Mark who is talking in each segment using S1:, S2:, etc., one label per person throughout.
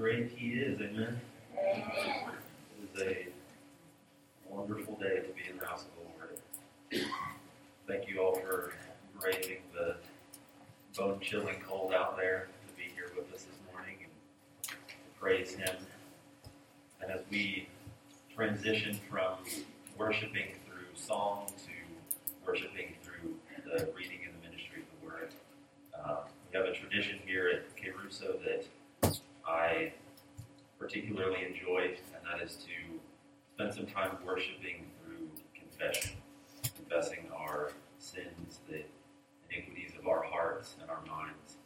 S1: great He is. Amen. It is a wonderful day to be in the house of the Lord. Thank you all for braving the bone chilling cold out there to be here with us this morning and praise Him. And as we transition from worshiping through song to worshiping through the reading and the ministry of the Word, uh, we have a tradition here at K. Russo that I particularly enjoy, and that is to spend some time worshiping through confession, confessing our sins, the iniquities of our hearts and our minds,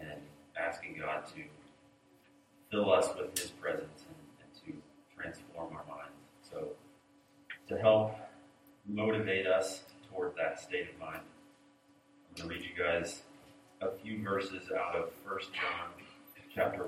S1: and asking God to fill us with His presence and, and to transform our minds. So, to help motivate us toward that state of mind, I'm going to read you guys a few verses out of 1 John chapter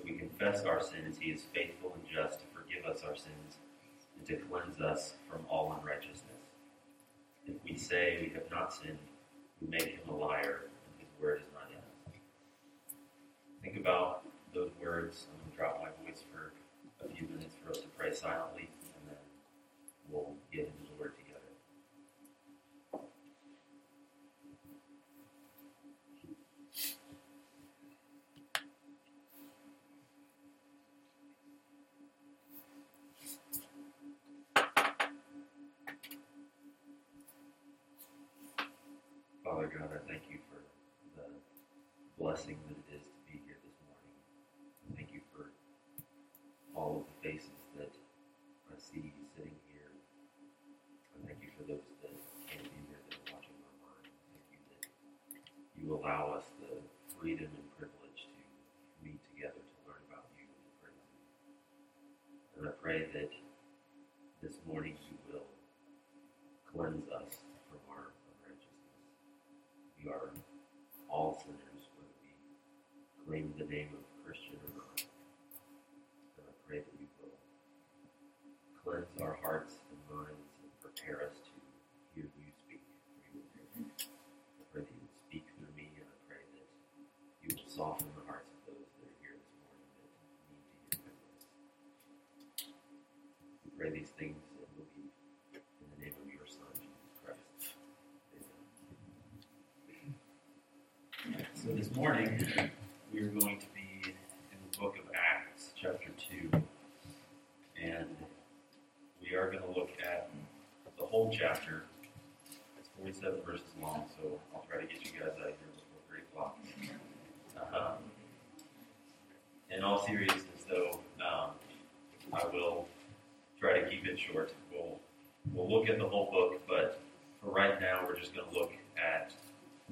S1: If we confess our sins, he is faithful and just to forgive us our sins and to cleanse us from all unrighteousness. If we say we have not sinned, we make him a liar, and his word is not in us. Think about those words. I'm going to drop my voice for a few minutes for us to pray silently, and then we'll get into the word together. Father God, I thank you for the blessing that it is to be here this morning. I thank you for all of the faces that I see sitting here. I thank you for those that can't be here that are watching online. Thank you that you allow us the freedom and privilege to meet together to learn about you and to praise you. And I pray that this morning you will cleanse us from our unrighteousness. We are all sinners, whether we claim the name of Christian or not. And I pray that you will cleanse our hearts and minds and prepare us to hear you speak. I pray that you will speak through me, and I pray that you will soften the hearts of those that are here this morning that need to hear my voice. We pray these things in the name of your Son, Jesus Christ. So this morning, we are going to be in the book of Acts, chapter 2. And we are going to look at the whole chapter. It's 47 verses long, so I'll try to get you guys out of here before 3 o'clock. Um, in all seriousness, though, um, I will try to keep it short. We'll, we'll look at the whole book, but for right now, we're just going to look at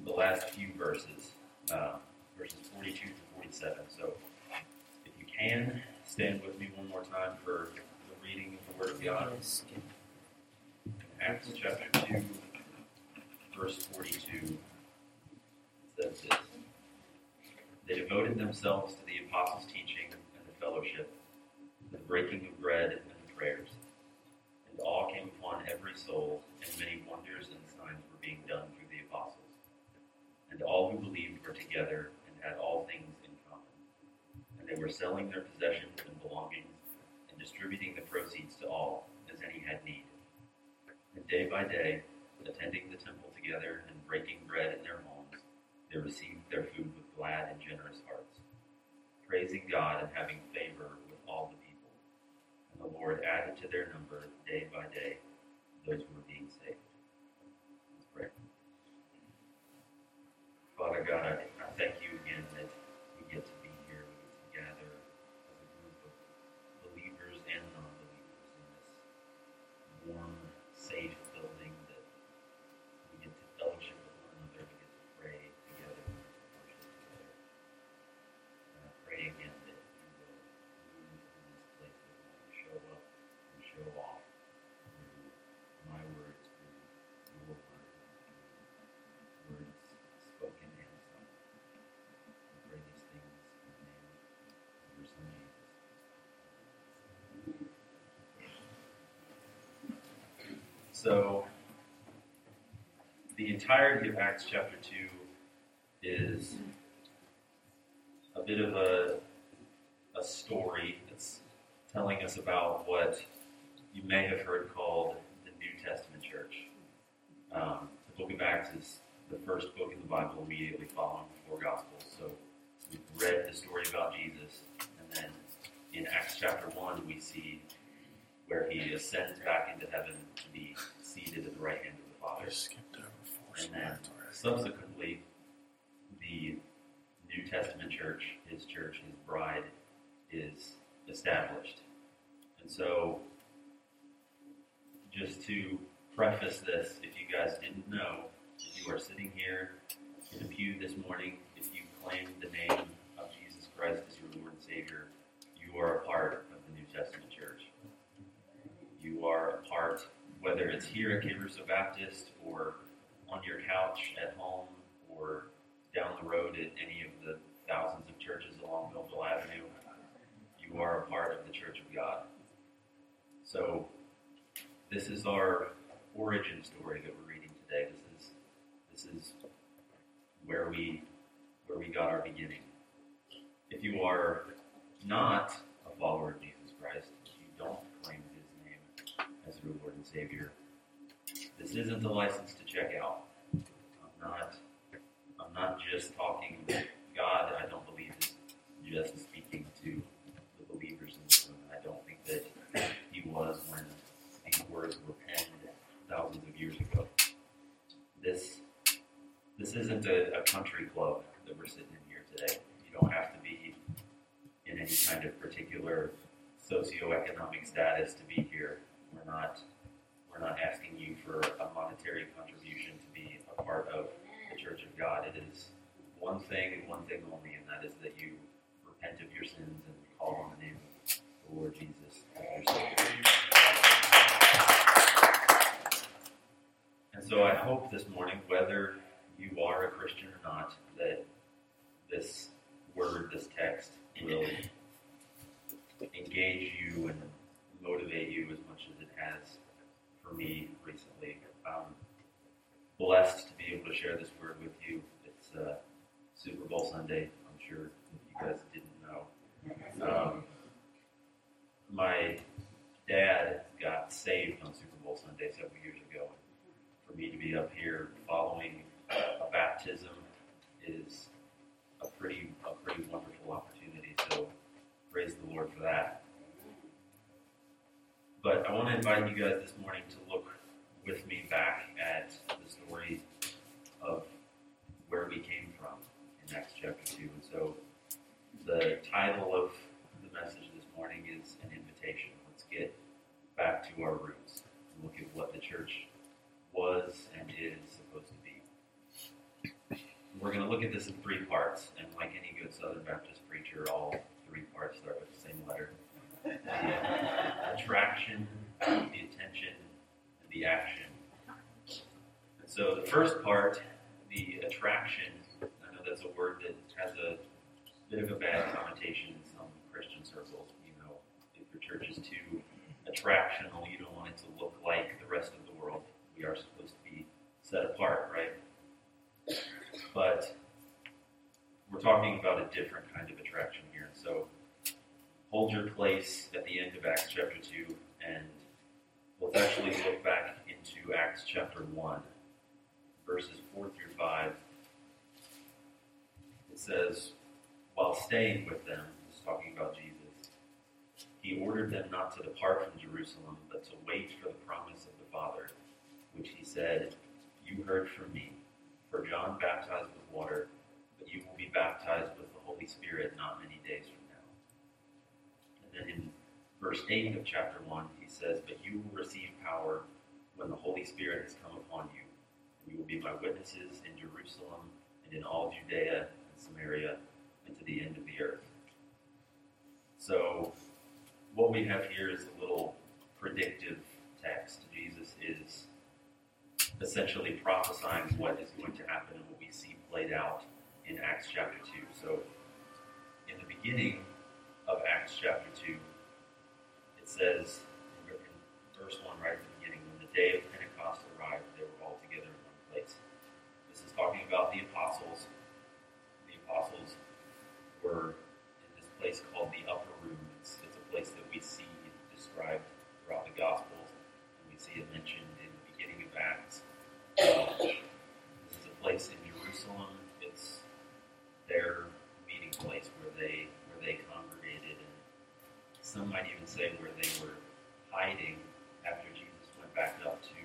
S1: the last few verses, uh, verses 42 to 47. So if you can, stand with me one more time for the reading of the Word of God. Acts chapter 2, verse 42 says this They devoted themselves to the apostles' teaching and the fellowship, the breaking of bread and the prayers. And awe came upon every soul, and many wonders and signs were being done through the apostles. And all who believed were together and had all things in common. Selling their possessions and belongings and distributing the proceeds to all as any had need. And day by day, attending the temple together and breaking bread in their homes, they received their food with glad and generous hearts, praising God and having favor with all the people. And the Lord added to their number day by day those who were being saved. Let's pray. Father God, I, I thank you again that we get to be here, we get to gather as a group of believers and non-believers in this warm, safe building that we get to fellowship with one another, we get to pray together, we get to worship together. So, the entirety of Acts chapter 2 is a bit of a, a story that's telling us about what you may have heard called the New Testament church. Um, the book of Acts is the first book in the Bible immediately following the four Gospels. So we've read the story about Jesus, and then in Acts chapter 1, we see where he ascends back into heaven be seated at the right hand of the Father.
S2: I skipped over four
S1: And then subsequently, the New Testament church, his church, his bride, is established. And so, just to preface this, if you guys didn't know, if you are sitting here in a pew this morning, if you claim the name of Jesus Christ as your Lord and Savior, you are a part of the New Testament church. You are a part, whether it's here at Caruso Baptist or on your couch at home or down the road at any of the thousands of churches along Millville Avenue, you are a part of the Church of God. So, this is our origin story that we're reading today. This is this is where we where we got our beginning. If you are not a follower of Jesus Christ, if you don't claim His name as your Lord and Savior, this isn't a license to check out. I'm not. I'm not just talking. God, I don't believe is just speaking to the believers in this room. I don't think that He was when these words were penned thousands of years ago. This this isn't a, a country club that we're sitting in here today. You don't have to be in any kind of particular socioeconomic status to be here. We're not we're not asking you for a monetary contribution to be a part of the Church of God. It is one thing and one thing only, and that is that you repent of your sins and call on the name of the Lord Jesus. And so I hope this morning, whether you are a Christian or not, that this word, this text, will engage you and motivate you as much as it has for me recently. I'm blessed to be able to share this word with you. It's uh, Super Bowl Sunday. I'm sure you guys didn't know. Um, my dad got saved on Super Bowl Sunday several years ago. For me to be up here following a baptism is a pretty a pretty wonderful opportunity. So praise the Lord for that. But I want to invite you guys this morning to look with me back at the story of where we came from in Acts chapter 2. And so the title of the message this morning is an invitation. Let's get back to our roots and look at what the church was and is supposed to be. We're going to look at this in three parts, and like any good Southern Baptist preacher, all three parts start with the same letter the attraction, the attention, and the action. And so the first part, the attraction, I know that's a word that has a bit of a bad connotation in some Christian circles. You know, if your church is too attractional, you don't want it to look like the rest of the world. We are supposed to be set apart, right? But we're talking about a different kind of attraction here. So hold your place at the end of Acts chapter 2, and let's actually look back into Acts chapter 1, verses 4 through 5. It says, While staying with them, it's talking about Jesus, he ordered them not to depart from Jerusalem, but to wait for the promise of the Father, which he said, You heard from me, for John baptized with water, but you will be baptized with the Holy Spirit not many days from now. And then in verse 8 of chapter 1, he says, But you will receive power when the Holy Spirit has come upon you, and you will be my witnesses in Jerusalem and in all Judea and Samaria and to the end of the earth. So, what we have here is a little predictive text. Jesus is essentially prophesying what is going to happen and what we see played out in Acts chapter 2. So, in the beginning of Acts chapter 2, it says in verse 1 right at the beginning, when the day of Pentecost arrived, they were all together in one place. This is talking about the apostles. The apostles were in this place called the Where they were hiding after Jesus went back up to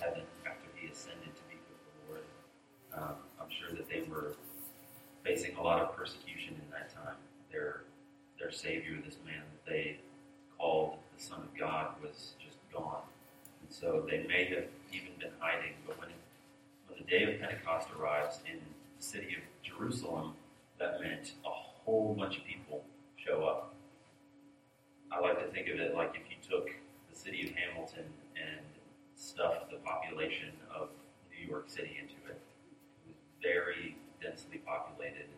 S1: heaven, after he ascended to be with the Lord. Um, I'm sure that they were facing a lot of persecution in that time. Their their Savior, this man that they called the Son of God, was just gone. And so they may have even been hiding, but when, when the day of Pentecost arrives in the city of Jerusalem, that meant a whole bunch of people show up I like to think of it like if you took the city of Hamilton and stuffed the population of New York City into it. It was very densely populated.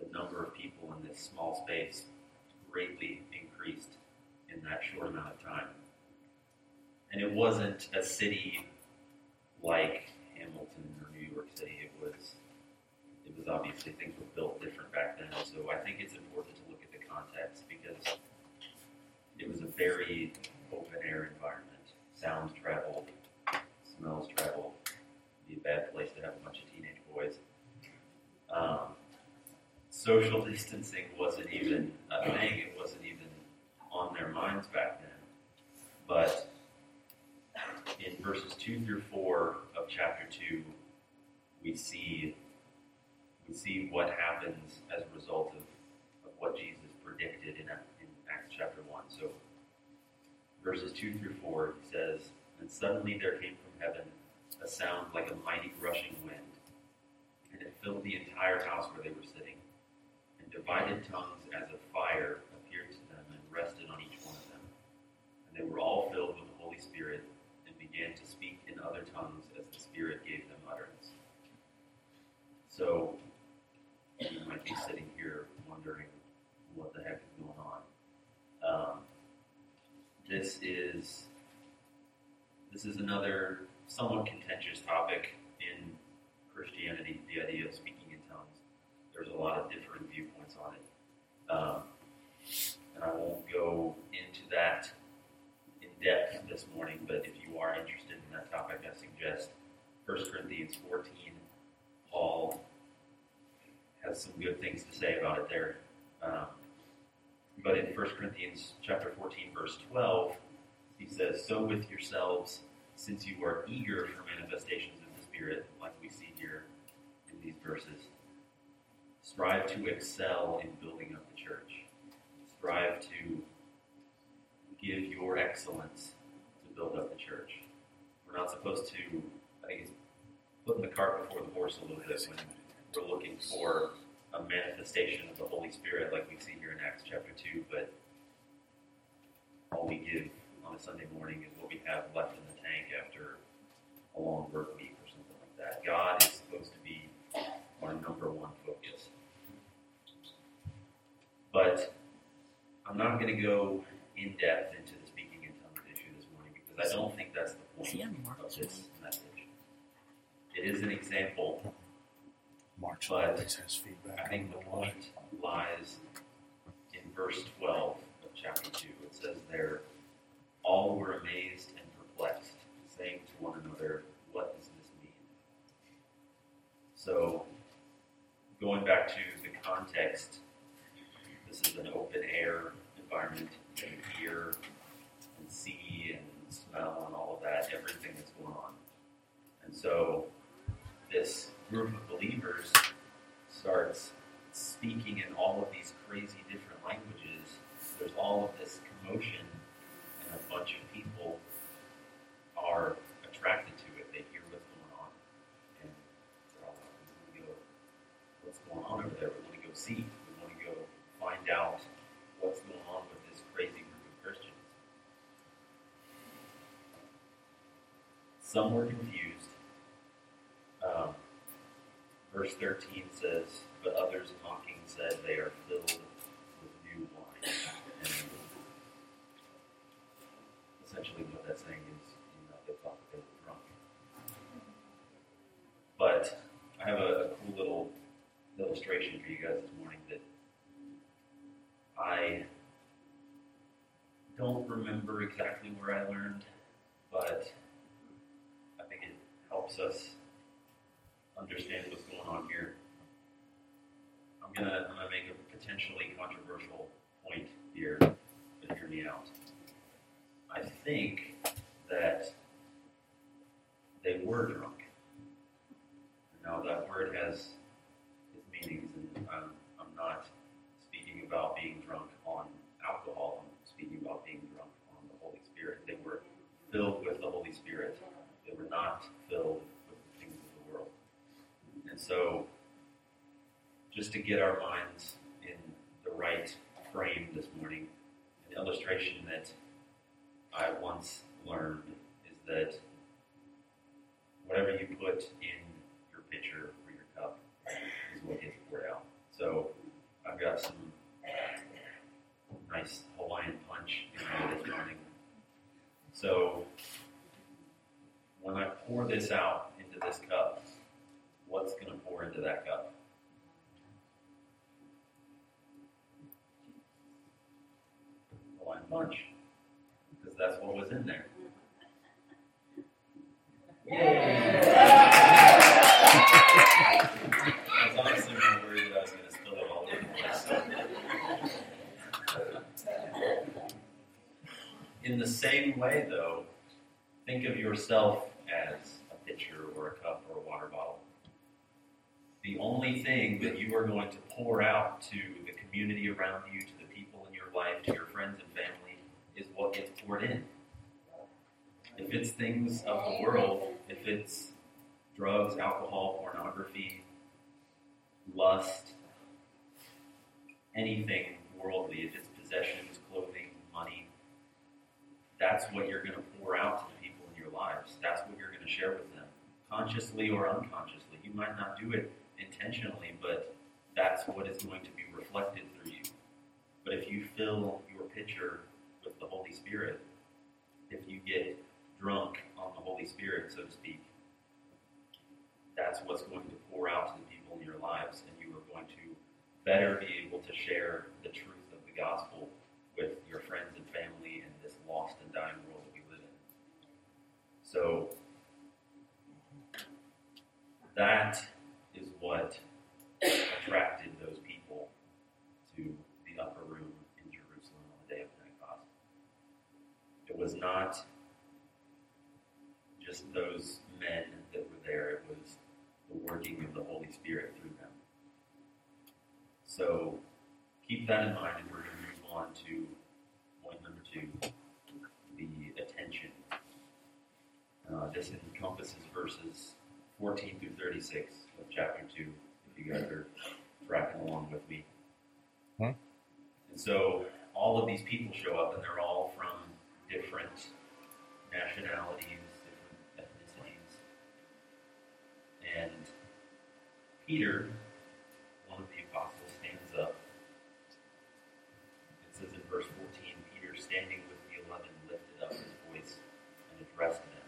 S1: The number of people in this small space greatly increased in that short amount of time. And it wasn't a city like Hamilton or New York City. It was it was obviously things were built different back then. So I think it's important to look at the context because it was a very open air environment. Sounds traveled, smells traveled. Be a bad place to have a bunch of teenage boys. Um, social distancing wasn't even a thing. It wasn't even on their minds back then. But in verses two through four of chapter two, we see we see what happens as a result of, of what Jesus predicted in, verses 2 through 4, he says, And suddenly there came from heaven a sound like a mighty rushing wind, and it filled the entire house where they were sitting. And divided tongues as of fire appeared to them and rested on each one of them. And they were all filled with the Holy Spirit and began to speak in other tongues as the Spirit gave them utterance. So, you might be sitting here wondering what the heck is going on. Um, this is this is another somewhat contentious topic in Christianity, the idea of speaking in tongues. There's a lot of different viewpoints on it. Um, and I won't go into that in depth this morning, but if you are interested in that topic, I suggest 1 Corinthians 14. Paul has some good things to say about it there. But in 1 Corinthians chapter 14, verse 12, he says, So with yourselves, since you are eager for manifestations of the Spirit, like we see here in these verses, strive to excel in building up the church. Strive to give your excellence to build up the church. We're not supposed to, I think it's putting the cart before the horse a little bit when we're looking for a manifestation of the Holy Spirit like we see here in Acts chapter 2, but all we give on a Sunday morning is what we have left in the tank after a long work week or something like that. God is supposed to be our number one focus. But I'm not going to go in depth into the speaking in tongues issue this morning because I don't think that's the point of this message. It is an example
S2: March
S1: But
S2: always has feedback.
S1: I think the point lies in verse 12 of chapter 2. It says there, All were amazed and perplexed, saying to one another, What does this mean? So, going back to the context, this is an open air environment. You can hear and see and smell and all of that, everything that's going on. And so, this group of believers starts speaking in all of these crazy different languages. There's all of this commotion, and a bunch of people are attracted to it. They hear what's going on, and they're all like, "We want to go. What's going on over there? We want to go see. We want to go find out what's going on with this crazy group of Christians." Some were confused. Um, verse 13 says, But others mocking said, They are filled with new wine. And essentially, what that's saying is, you know, they thought they were drunk. But I have a, a cool little illustration for you guys this morning that I don't remember exactly where I learned, but I think it helps us understand what's going on here. I'm gonna I'm gonna make a potentially controversial point here, but hear me out. I think that they were drunk. Now that word has its meanings, and I'm, I'm not speaking about being drunk on alcohol. I'm speaking about being drunk on the Holy Spirit. They were filled with the Holy Spirit. They were not filled and so, just to get our minds in the right frame this morning, an illustration that I once learned is that whatever you put in your pitcher or your cup is what gets poured out. So I've got some nice Hawaiian punch this morning. So when I pour this out into this cup, what's going to pour into that cup? Oh, Hawaiian punch, because that's what was in there. I was honestly more worried that I was going to spill it all over the place. In the same way, though, think of yourself as a pitcher or a cup or a water bottle. The only thing that you are going to pour out to the community around you, to the people in your life, to your friends and family, is what gets poured in. If it's things of the world, if it's drugs, alcohol, pornography, lust, anything worldly, if it's possessions, clothing, money, that's what you're going to pour out to the people in your lives. That's what you're going to share with them, consciously or unconsciously. You might not do it intentionally, but that's what is going to be reflected through you. But if you fill your pitcher with the Holy Spirit, if you get drunk on the Holy Spirit, so to speak, that's what's going to pour out to the people in your lives, and you are going to better be able to share the truth of the gospel with your friends and family in this lost and dying world that we live in. So, that what attracted those people to the upper room in Jerusalem on the day of Pentecost. It was not just those men that were there, it was the working of the Holy Spirit through them. So keep that in mind, and we're going to move on to point number two the attention. Uh, this encompasses verses 14 through 36 of chapter 2, if you guys are tracking along with me.
S2: Huh?
S1: And so all of these people show up, and they're all from different nationalities, different ethnicities. And Peter, one of the apostles, stands up. It says in verse 14 Peter, standing with the eleven, lifted up his voice and addressed them.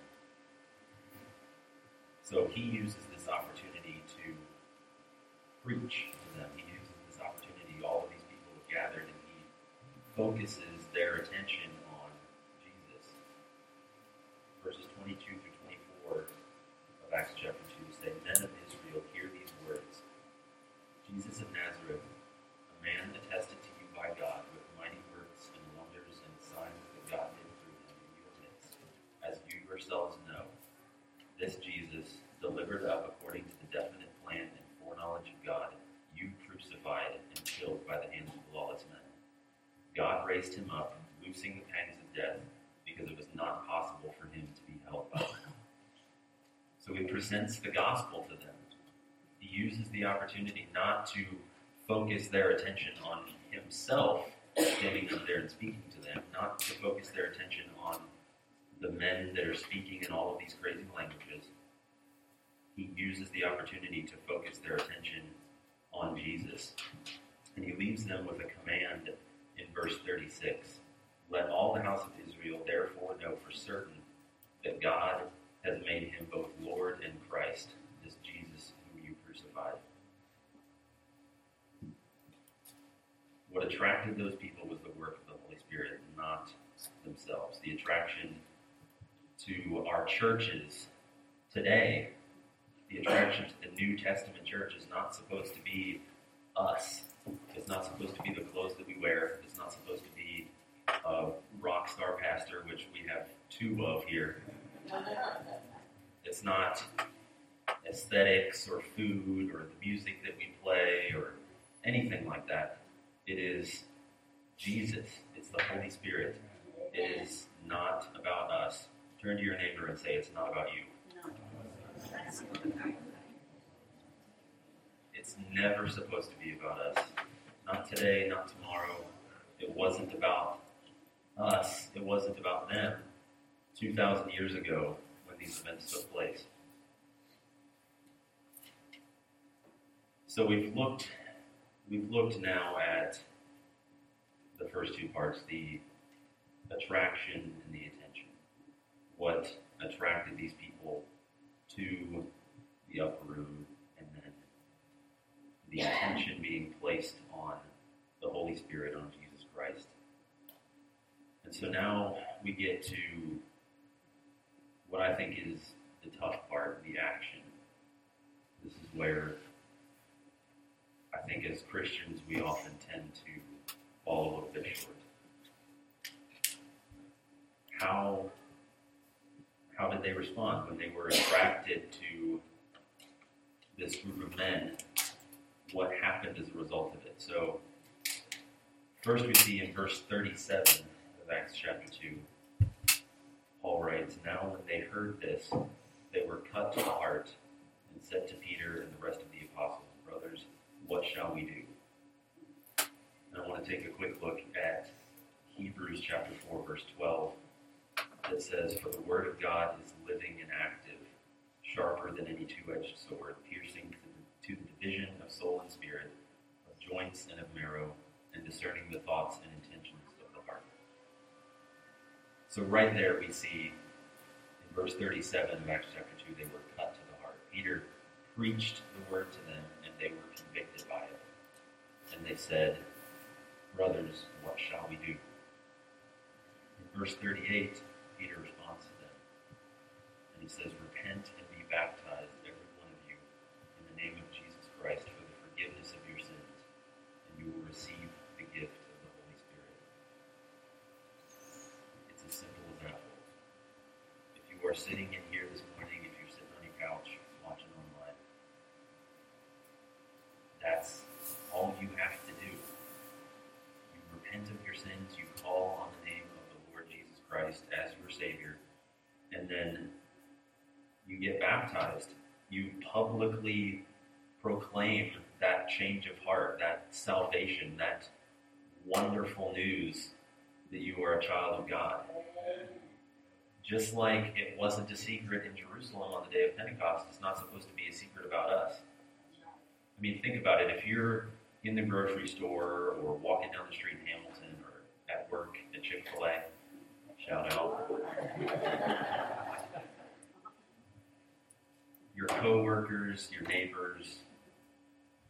S1: So he uses this opportunity to preach to them. He uses this opportunity, all of these people have gathered, and he focuses their attention on Jesus. Verses 22 through 24 of Acts chapter 2 say, Men of Israel, hear these words. Jesus of Nazareth, a man attested to you by God with mighty works and wonders and signs that God did through him in your midst, as you yourselves know. This Jesus, delivered up according to the definite plan and foreknowledge of God, you crucified and killed by the hands of lawless men. God raised him up, loosing the pangs of death, because it was not possible for him to be held by them. So he presents the gospel to them. He uses the opportunity not to focus their attention on himself, standing up there and speaking to them, not to focus their attention on the men that are speaking in all of these crazy languages. He uses the opportunity to focus their attention on Jesus. And he leaves them with a command verse 36 Let all the house of Israel therefore know for certain that God has made him both Lord and Christ, this Jesus whom you crucified. What attracted those people was the work of the Holy Spirit, not themselves. The attraction to our churches today, the attraction to the New Testament church is not supposed to be us. It's not supposed to be the clothes that we wear. It's not supposed to be a rock star pastor, which we have two of here. It's not aesthetics or food or the music that we play or anything like that. It is Jesus. It's the Holy Spirit. It is not about us. Turn to your neighbor and say, It's not about you. It's never supposed to be about us. Not today, not tomorrow. It wasn't about us, it wasn't about them 2,000 years ago when these events took place. So we've looked, we've looked now at the first two parts, the attraction and the attention. What attracted these people to the upper room, the attention being placed on the Holy Spirit, on Jesus Christ. And so now we get to what I think is the tough part, the action. This is where I think as Christians we often tend to fall a little bit short. How how did they respond when they were attracted to this group of men? What happened as a result of it? So first we see in verse 37 of Acts chapter 2, Paul writes, Now when they heard this, they were cut to the heart and said to Peter and the rest of the apostles, and Brothers, what shall we do? And I want to take a quick look at Hebrews chapter 4, verse 12, that says, For the word of God is living and active, sharper than any two edged sword, piercing division of soul and spirit, of joints and of marrow, and discerning the thoughts and intentions of the heart. So, right there, we see in verse 37 of Acts chapter 2, they were cut to the heart. Peter preached the word to them, and they were convicted by it. And they said, Brothers, what shall we do? In verse 38, Peter responds to them, and he says, Repent and publicly proclaim that change of heart, that salvation, that wonderful news that you are a child of God. Just like it wasn't a secret in Jerusalem on the day of Pentecost, it's not supposed to be a secret about us. I mean, think about it. If you're in the grocery store or walking down the street in Hamilton or at work at Chick fil A, shout out. Coworkers, your neighbors,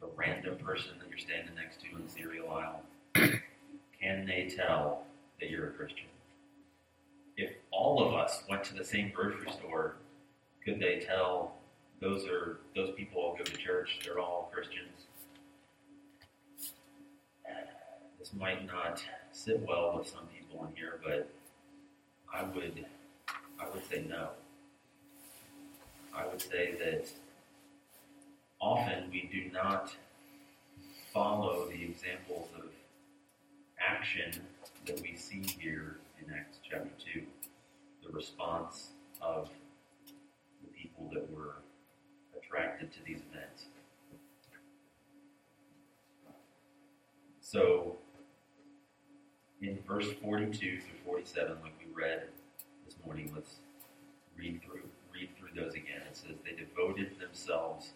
S1: the random person that you're standing next to in the cereal aisle, can they tell that you're a Christian? If all of us went to the same grocery store, could they tell those are those people all go to church, they're all Christians? This might not sit well with some people in here, but I would I would say no. I would say that often we do not follow the examples of action that we see here in Acts chapter 2, the response of the people that were attracted to these events. So, in verse 42 through 47, like we read this morning, let's read through those again. It says they devoted themselves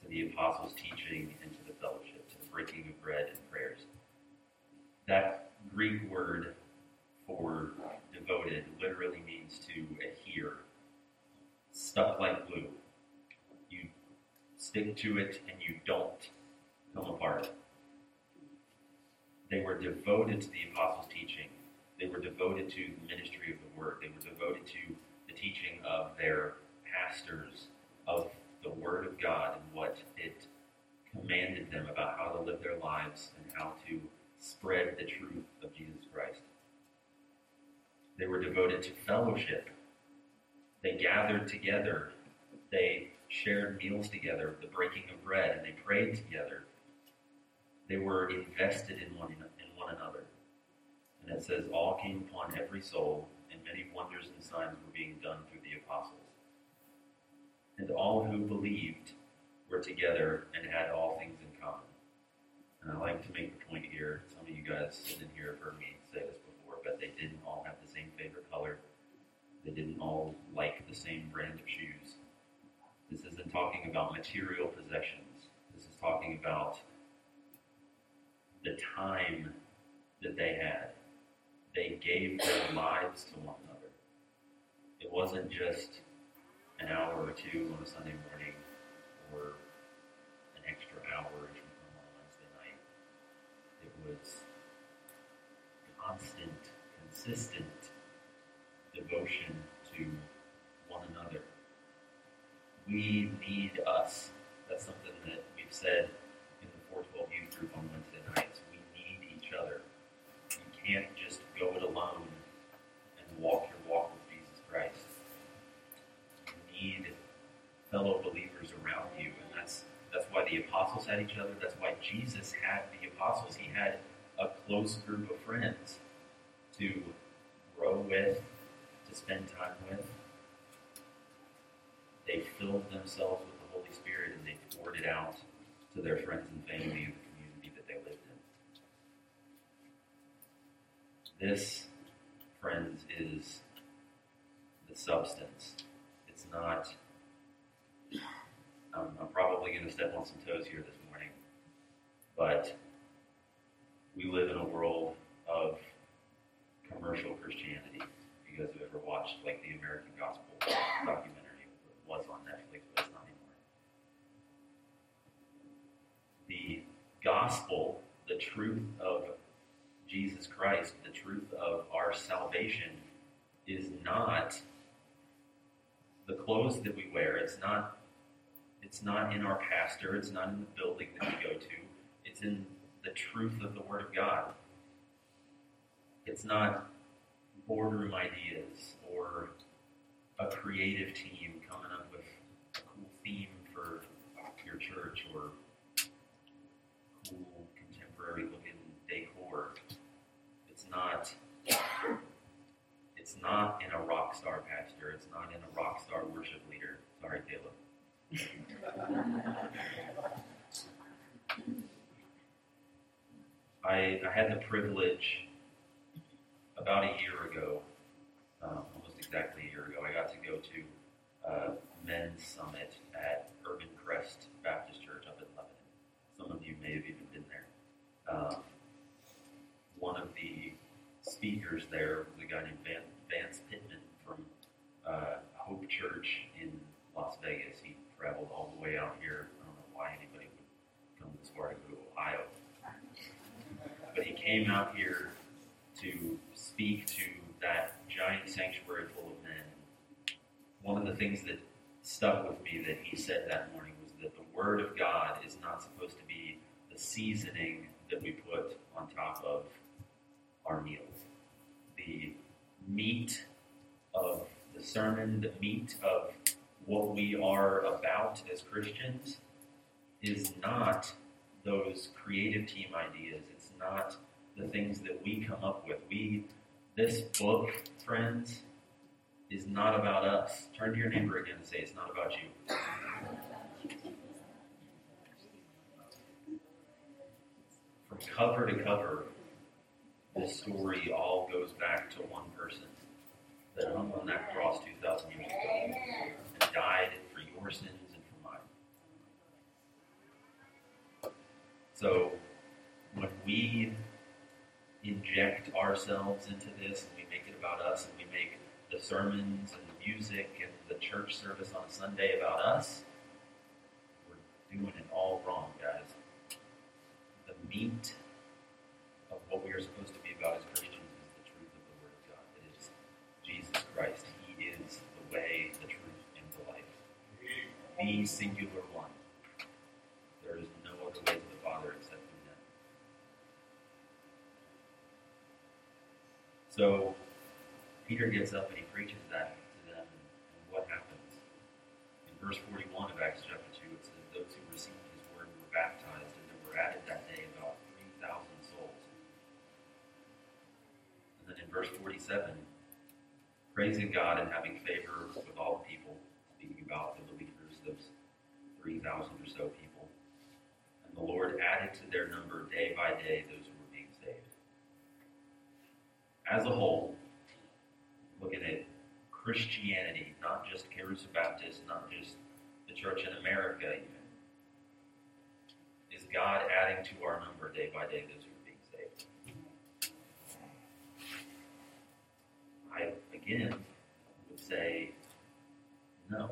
S1: to the apostles' teaching and to the fellowship, to the breaking of bread and prayers. That Greek word for devoted literally means to adhere, stuck like glue. You stick to it and you don't come apart. They were devoted to the apostles' teaching. They were devoted to the ministry of the word. They were devoted to the teaching of their pastors of the Word of God and what it commanded them about how to live their lives and how to spread the truth of Jesus Christ. They were devoted to fellowship. They gathered together. They shared meals together, the breaking of bread, and they prayed together. They were invested in one, in one another. And it says, all came upon every soul, and and many wonders and signs were being done through the apostles. And all who believed were together and had all things in common. And I like to make the point here, some of you guys sitting here have heard me say this before, but they didn't all have the same favorite color. They didn't all like the same brand of shoes. This isn't talking about material possessions. This is talking about the time that they had. They gave their lives to one another. It wasn't just an hour or two on a Sunday morning or an extra hour if you come on Wednesday night. It was constant, consistent devotion to one another. We need us. That's something that we've said in the 412 youth group on Wednesday nights. We need each other. You can't just go it alone and walk your walk with Jesus Christ. You need fellow believers around you, and that's that's why the apostles had each other. That's why Jesus had the apostles. He had a close group of friends to grow with, to spend time with. They filled themselves with the Holy Spirit and they poured it out to their friends and family and the community that they lived in. This, friends, is the substance. It's not. Probably going to step on some toes here this morning, but we live in a world of commercial Christianity. If you guys have ever watched like the American Gospel documentary, it was on Netflix, but it's not anymore. The gospel, the truth of Jesus Christ, the truth of our salvation, is not the clothes that we wear. It's not. It's not in our pastor. It's not in the building that we go to. It's in the truth of the Word of God. It's not boardroom ideas or a creative team coming up with a cool theme for your church or cool contemporary looking decor. It's not it's not in a rock star pastor. It's not in a rock star worship leader. Sorry, Caleb. I, I had the privilege about a year ago, um, almost exactly a year ago, I got to go to uh, men's summit at Urban Crest Baptist Church up in Lebanon. Some of you may have even been there. Um, one of the speakers there was a guy named Van, Vance Pitman from uh, Hope Church in Las Vegas. Traveled all the way out here. I don't know why anybody would come this far to go to Ohio. But he came out here to speak to that giant sanctuary full of men. One of the things that stuck with me that he said that morning was that the Word of God is not supposed to be the seasoning that we put on top of our meals. The meat of the sermon, the meat of what we are about as Christians is not those creative team ideas. It's not the things that we come up with. We this book, friends, is not about us. Turn to your neighbor again and say it's not about you. From cover to cover, this story all goes back to one person that hung on that cross 2,000 years ago died for your sins and for mine. So, when we inject ourselves into this and we make it about us and we make the sermons and the music and the church service on Sunday about us, we're doing it all wrong, guys. The meat of what we are supposed to be about as Christians is the truth of the Word of God. It is Jesus Christ. He is the way, the truth, and the life. Singular one. There is no other way to the Father except through Him. So Peter gets up and he preaches that to them, and what happens? In verse 41 of Acts chapter 2, it says, Those who received his word were baptized, and there were added that day about 3,000 souls. And then in verse 47, praising God and having favor with all the people, speaking about the believers, those 3,000 or so people. And the Lord added to their number day by day those who were being saved. As a whole, looking at Christianity, not just Caruso Baptist, not just the church in America, even, is God adding to our number day by day those who are being saved? I, again, would say no.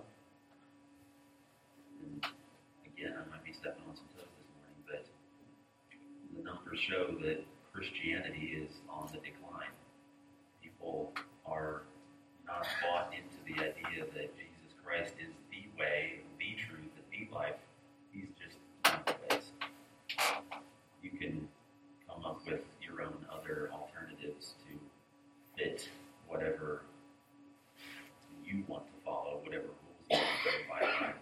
S1: And again, I might be stepping on some toes this morning, but the numbers show that Christianity is on the decline. People are not bought into the idea that Jesus Christ is the way, the truth, and the life. He's just of the ways. You can come up with your own other alternatives to fit whatever you want to follow, whatever rules you want to go by.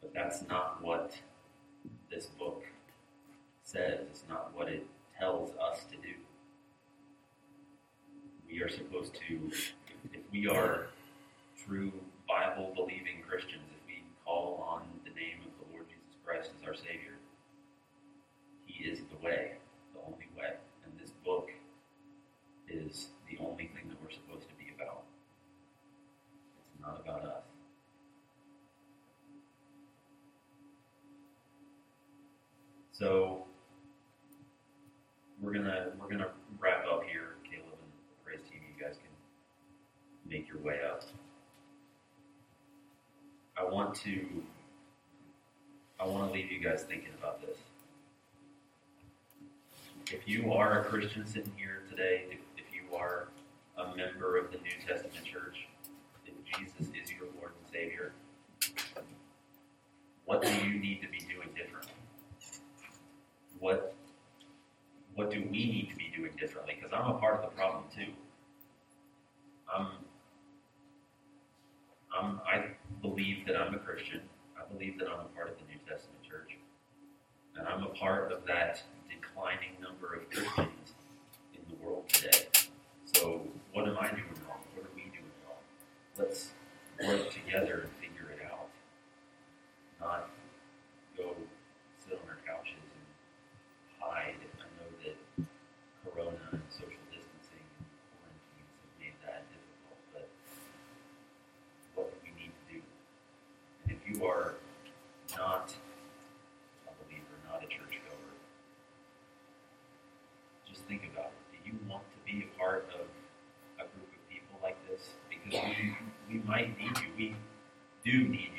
S1: But that's not says. It's not what it tells us to do. We are supposed to, if we are true Bible believing Christians, if we call on the name of the Lord Jesus Christ as our Savior, He is the way, the only way. And this book is the only thing that we're supposed to be about. It's not about us. So gonna we're gonna wrap up here, Caleb and Praise TV. You guys can make your way up. I want to I want to leave you guys thinking about this. If you are a Christian sitting here today, if, if you are a member of the New Testament church, if Jesus is your Lord and Savior, what do you need to be doing differently? What what do we need to be doing differently? Because I'm a part of the problem too. I'm, I'm, I believe that I'm a Christian. I believe that I'm a part of the New Testament church. And I'm a part of that declining number of Christians in the world today. So, what am I doing wrong? What are we doing wrong? Let's work together and figure it out. Not go sit on our couches and hide. I know that Corona and social distancing and quarantines have made that difficult, but what do we need to do? Are not a believer, not a churchgoer, just think about it. Do you want to be a part of a group of people like this? Because we, we might need you. We do need